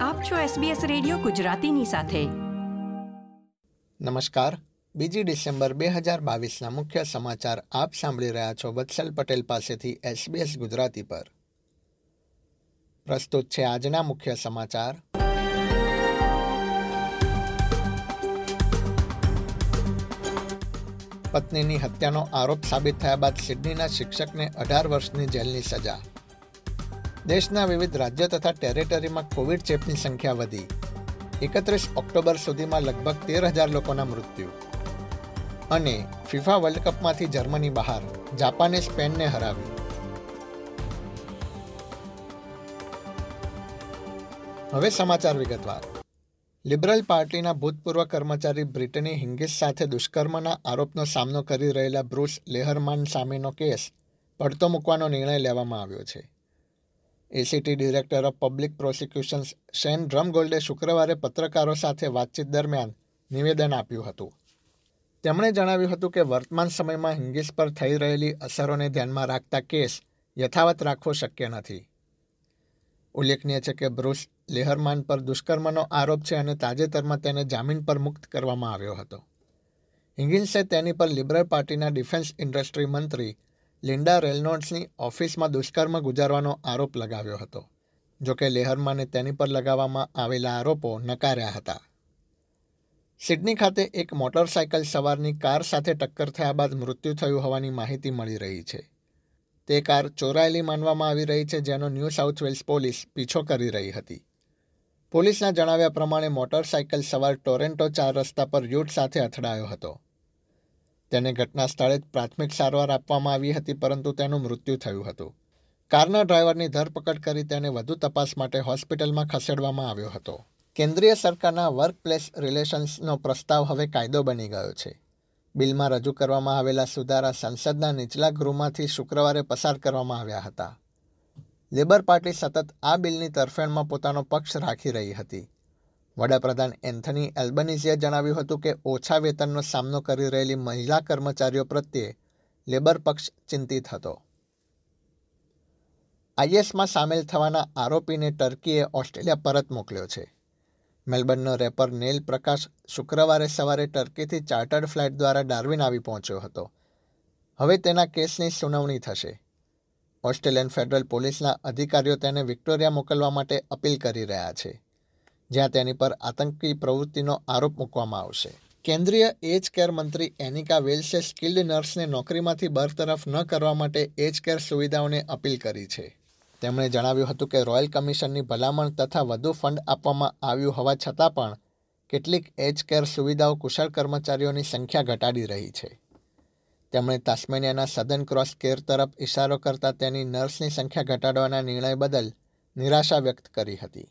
આપ છો SBS radio ગુજરાતીની સાથે. નમસ્કાર. બીજી ડિસેમ્બર બે હજાર બાવીસના મુખ્ય સમાચાર આપ સાંભળી રહ્યા છો વત્સલ પટેલ પાસેથી SBS ગુજરાતી પર. પ્રસ્તુત છે આજના મુખ્ય સમાચાર. પત્નીની હત્યાનો આરોપ સાબિત થયા બાદ સિડનીના શિક્ષકને અઢાર વર્ષની જેલની સજા. દેશના વિવિધ રાજ્યો તથા ટેરેટરીમાં કોવિડ ચેપની સંખ્યા વધી. એકત્રીસ ઓક્ટોબર સુધીમાં લગભગ તેર હજાર લોકોના મૃત્યુ. અને ફિફા વર્લ્ડ કપમાંથી જર્મની બહાર, જાપાને સ્પેનને હરાવ્યું હવે સમાચાર વિગતવાર. લિબરલ પાર્ટીના ભૂતપૂર્વ કર્મચારી બ્રિટની હિંગિસ સાથે દુષ્કર્મના આરોપનો સામનો કરી રહેલા બ્રુસ લેહરમાન સામેનો કેસ પડતો મૂકવાનો નિર્ણય લેવામાં આવ્યો છે. ACT director of public prosecutions Shane ડ્રમગોલ્ડે શુક્રવારે પત્રકારો સાથે વાતચીત દરમિયાન નિવેદન આપ્યું હતું. તેમણે જણાવ્યું હતું કે વર્તમાન સમયમાં હિંગીસ પર થઈ રહેલી અસરોને ધ્યાનમાં રાખતા કેસ યથાવત રાખવો શક્ય નથી. ઉલ્લેખનીય છે કે બ્રુસ લેહરમાન પર દુષ્કર્મનો આરોપ છે અને તાજેતરમાં તેને જામીન પર મુક્ત કરવામાં આવ્યો હતો. હિંગિન્સે તેની પર લિબરલ પાર્ટીના ડિફેન્સ ઇન્ડસ્ટ્રી મંત્રી લિન્ડા રેલનોટ્સની ઓફિસમાં દુષ્કર્મ ગુજારવાનો આરોપ લગાવ્યો હતો જોકે લેહરમાને તેની પર લગાવવામાં આવેલા આરોપો નકાર્યા હતા. સિડની ખાતે એક મોટરસાયકલ સવારની કાર સાથે ટક્કર થયા બાદ મૃત્યુ થયું હોવાની માહિતી મળી રહી છે. તે કાર ચોરાયેલી માનવામાં આવી રહી છે, જેનો ન્યૂ સાઉથ વેલ્સ પોલીસ પીછો કરી રહી હતી. પોલીસના જણાવ્યા પ્રમાણે મોટરસાયકલ સવાર ટોરેન્ટો ચાર રસ્તા પર યુટ સાથે અથડાયો હતો. તેને ઘટના સ્થળે જ પ્રાથમિક સારવાર આપવામાં આવી હતી, પરંતુ તેનું મૃત્યુ થયું હતું. કારના ડ્રાઈવરની ધરપકડ કરી તેને વધુ તપાસ માટે હોસ્પિટલમાં ખસેડવામાં આવ્યો હતો. કેન્દ્રીય સરકારના વર્કપ્લેસ રિલેશન્સનો પ્રસ્તાવ હવે કાયદો બની ગયો છે. બિલમાં રજૂ કરવામાં આવેલા સુધારા સંસદના નીચલા ગૃહમાંથી શુક્રવારે પસાર કરવામાં આવ્યા હતા. લેબર પાર્ટી સતત આ બિલની તરફેણમાં પોતાનો પક્ષ રાખી રહી હતી. વડાપ્રધાન એન્થની એલ્બનીઝીએ જણાવ્યું હતું કે ઓછા વેતનનો સામનો કરી રહેલી મહિલા કર્મચારીઓ પ્રત્યે લેબર પક્ષ ચિંતિત હતો. આઈએસમાં સામેલ થવાના આરોપીને ટર્કીએ ઓસ્ટ્રેલિયા પરત મોકલ્યો છે. મેલબર્નનો રેપર નેલ પ્રકાશ શુક્રવારે સવારે ટર્કીથી ચાર્ટર્ડ ફ્લાઇટ દ્વારા ડાર્વિન આવી પહોંચ્યો હતો. હવે તેના કેસની સુનાવણી થશે. ઓસ્ટ્રેલિયન ફેડરલ પોલીસના અધિકારીઓ તેને વિક્ટોરિયા મોકલવા માટે અપીલ કરી રહ્યા છે. જ્યાં તેની પર આતંકી પ્રવૃત્તિનો આરોપ મૂકવામાં આવશે. કેન્દ્રીય એજ કેર મંત્રી એનિકા વેલ્સે સ્કિલ્ડ નર્સને નોકરીમાંથી બરતરફ ન કરવા માટે એજ કેર સુવિધાઓને અપીલ કરી છે. તેમણે જણાવ્યું હતું કે રોયલ કમિશનની ભલામણ તથા વધુ ફંડ આપવામાં આવ્યું હોવા છતાં પણ કેટલીક એજ કેર સુવિધાઓ કુશળ કર્મચારીઓની સંખ્યા ઘટાડી રહી છે. તેમણે તાસ્મેનિયાના સદન ક્રોસ કેર તરફ ઇશારો કરતા તેની નર્સની સંખ્યા ઘટાડવાના નિર્ણય બદલ નિરાશા વ્યક્ત કરી હતી.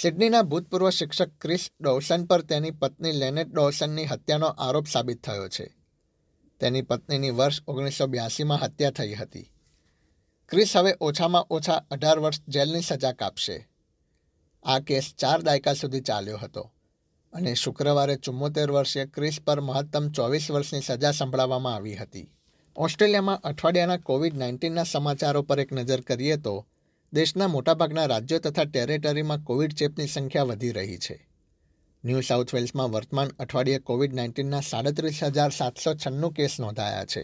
સિડનીના ભૂતપૂર્વ શિક્ષક ક્રિસ ડોવસન પર તેની પત્ની લેનેટ ડોવસનની હત્યાનો આરોપ સાબિત થયો છે. તેની પત્નીની વર્ષ ઓગણીસો બ્યાસીમાં હત્યા થઈ હતી. ક્રિસ હવે ઓછામાં ઓછા અઢાર વર્ષ જેલની સજા કાપશે. આ કેસ ચાર દાયકા સુધી ચાલ્યો હતો અને શુક્રવારે ચુમ્મોતેર વર્ષીય ક્રિસ પર મહત્તમ ચોવીસ વર્ષની સજા સંભળાવવામાં આવી હતી. ઓસ્ટ્રેલિયામાં અઠવાડિયાના કોવિડ નાઇન્ટીનના સમાચારો પર એક નજર કરીએ તો દેશના મોટાભાગના રાજ્યો તથા ટેરેટરીમાં કોવિડ ચેપની સંખ્યા વધી રહી છે. ન્યૂ સાઉથ વેલ્સમાં વર્તમાન અઠવાડિયે કોવિડ નાઇન્ટીનના સાડત્રીસ હજાર સાતસો છન્નું કેસ નોંધાયા છે,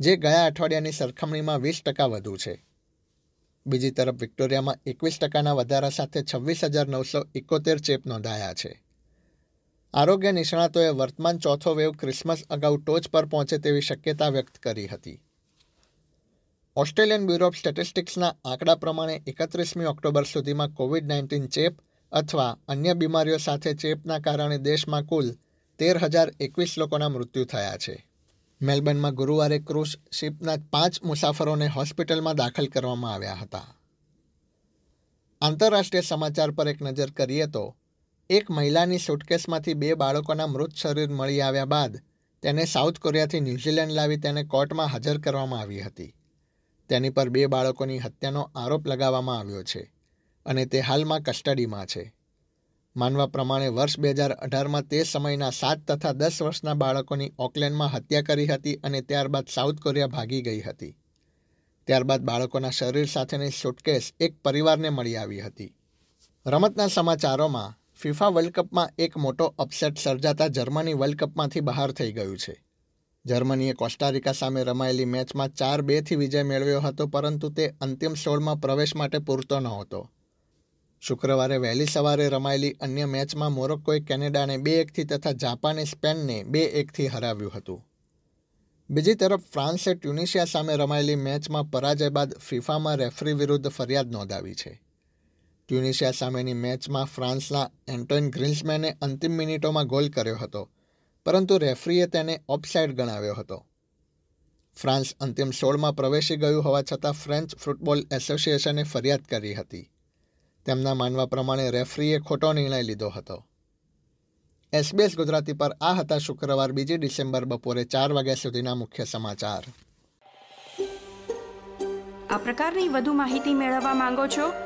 જે ગયા અઠવાડિયાની સરખામણીમાં વીસ ટકા વધુ છે. બીજી તરફ વિક્ટોરિયામાં એકવીસ ટકાના વધારા સાથે છવ્વીસ હજાર નવસો એકોતેર ચેપ નોંધાયા છે. આરોગ્ય નિષ્ણાતોએ વર્તમાન ચોથો વેવ ક્રિસમસ અગાઉ ટોચ પર પહોંચે તેવી શક્યતા વ્યક્ત કરી હતી. ઓસ્ટ્રેલિયન બ્યુરો ઓફ સ્ટેટિસ્ટિક્સના આંકડા પ્રમાણે એકત્રીસમી ઓક્ટોબર સુધીમાં કોવિડ નાઇન્ટીન ચેપ અથવા અન્ય બીમારીઓ સાથે ચેપના કારણે દેશમાં કુલ તેર હજાર એકવીસ લોકોના મૃત્યુ થયા છે. મેલબર્નમાં ગુરુવારે ક્રુઝ શિપના પાંચ મુસાફરોને હોસ્પિટલમાં દાખલ કરવામાં આવ્યા હતા. આંતરરાષ્ટ્રીય સમાચાર પર એક નજર કરીએ તો, એક મહિલાની સુટકેસમાંથી બે બાળકોના મૃત શરીર મળી આવ્યા બાદ તેને સાઉથ કોરિયાથી ન્યૂઝીલેન્ડ લાવી તેને કોર્ટમાં હાજર કરવામાં આવી હતી. તેની પર બે બાળકોની હત્યાનો આરોપ લગાવવામાં આવ્યો છે અને તે હાલમાં કસ્ટડીમાં છે. માનવા પ્રમાણે વર્ષ બે હજાર અઢારમાં તે સમયના સાત તથા દસ વર્ષના બાળકોની ઓકલેન્ડમાં હત્યા કરી હતી અને ત્યારબાદ સાઉથ કોરિયા ભાગી ગઈ હતી. ત્યારબાદ બાળકોના શરીર સાથેની સુટકેસ એક પરિવારને મળી આવી હતી. રમતના સમાચારોમાં, ફિફા વર્લ્ડ કપમાં એક મોટો અપસેટ સર્જાતા જર્મની વર્લ્ડ કપમાંથી બહાર થઈ ગયું છે. જર્મનીએ કોસ્ટારિકા સામે રમાયેલી મેચમાં ચાર બેથી વિજય મેળવ્યો હતો, પરંતુ તે અંતિમ સોળમાં પ્રવેશ માટે પૂરતો નહોતો. શુક્રવારે વહેલી સવારે રમાયેલી અન્ય મેચમાં મોરોક્કોએ કેનેડાને બે એકથી તથા જાપાને સ્પેનને બે એકથી હરાવ્યું હતું. બીજી તરફ ફ્રાન્સે ટ્યુનિશિયા સામે રમાયેલી મેચમાં પરાજય બાદ ફિફામાં રેફરી વિરુદ્ધ ફરિયાદ નોંધાવી છે. ટ્યુનિશિયા સામેની મેચમાં ફ્રાન્સના એન્ટોઇન ગ્રિલ્સમેને અંતિમ મિનિટોમાં ગોલ કર્યો હતો. પરંતુ રેફરીએ તેને ઓફસાઇડ ગણાવ્યો હતો. ફ્રાન્સ અંતિમ સોળમાં પ્રવેશી ગયું હોવા છતાં ફ્રેન્ચ ફૂટબોલ એસોસિએશને ફરિયાદ કરી હતી. તેમના માનવા પ્રમાણે રેફરીએ ખોટો નિર્ણય લીધો હતો. એસબીએસ ગુજરાતી પર આ હતા શુક્રવાર બીજી ડિસેમ્બર બપોરે ચાર વાગ્યા સુધીના મુખ્ય સમાચાર. આ પ્રકારની વધુ માહિતી મેળવવા માંગો છો?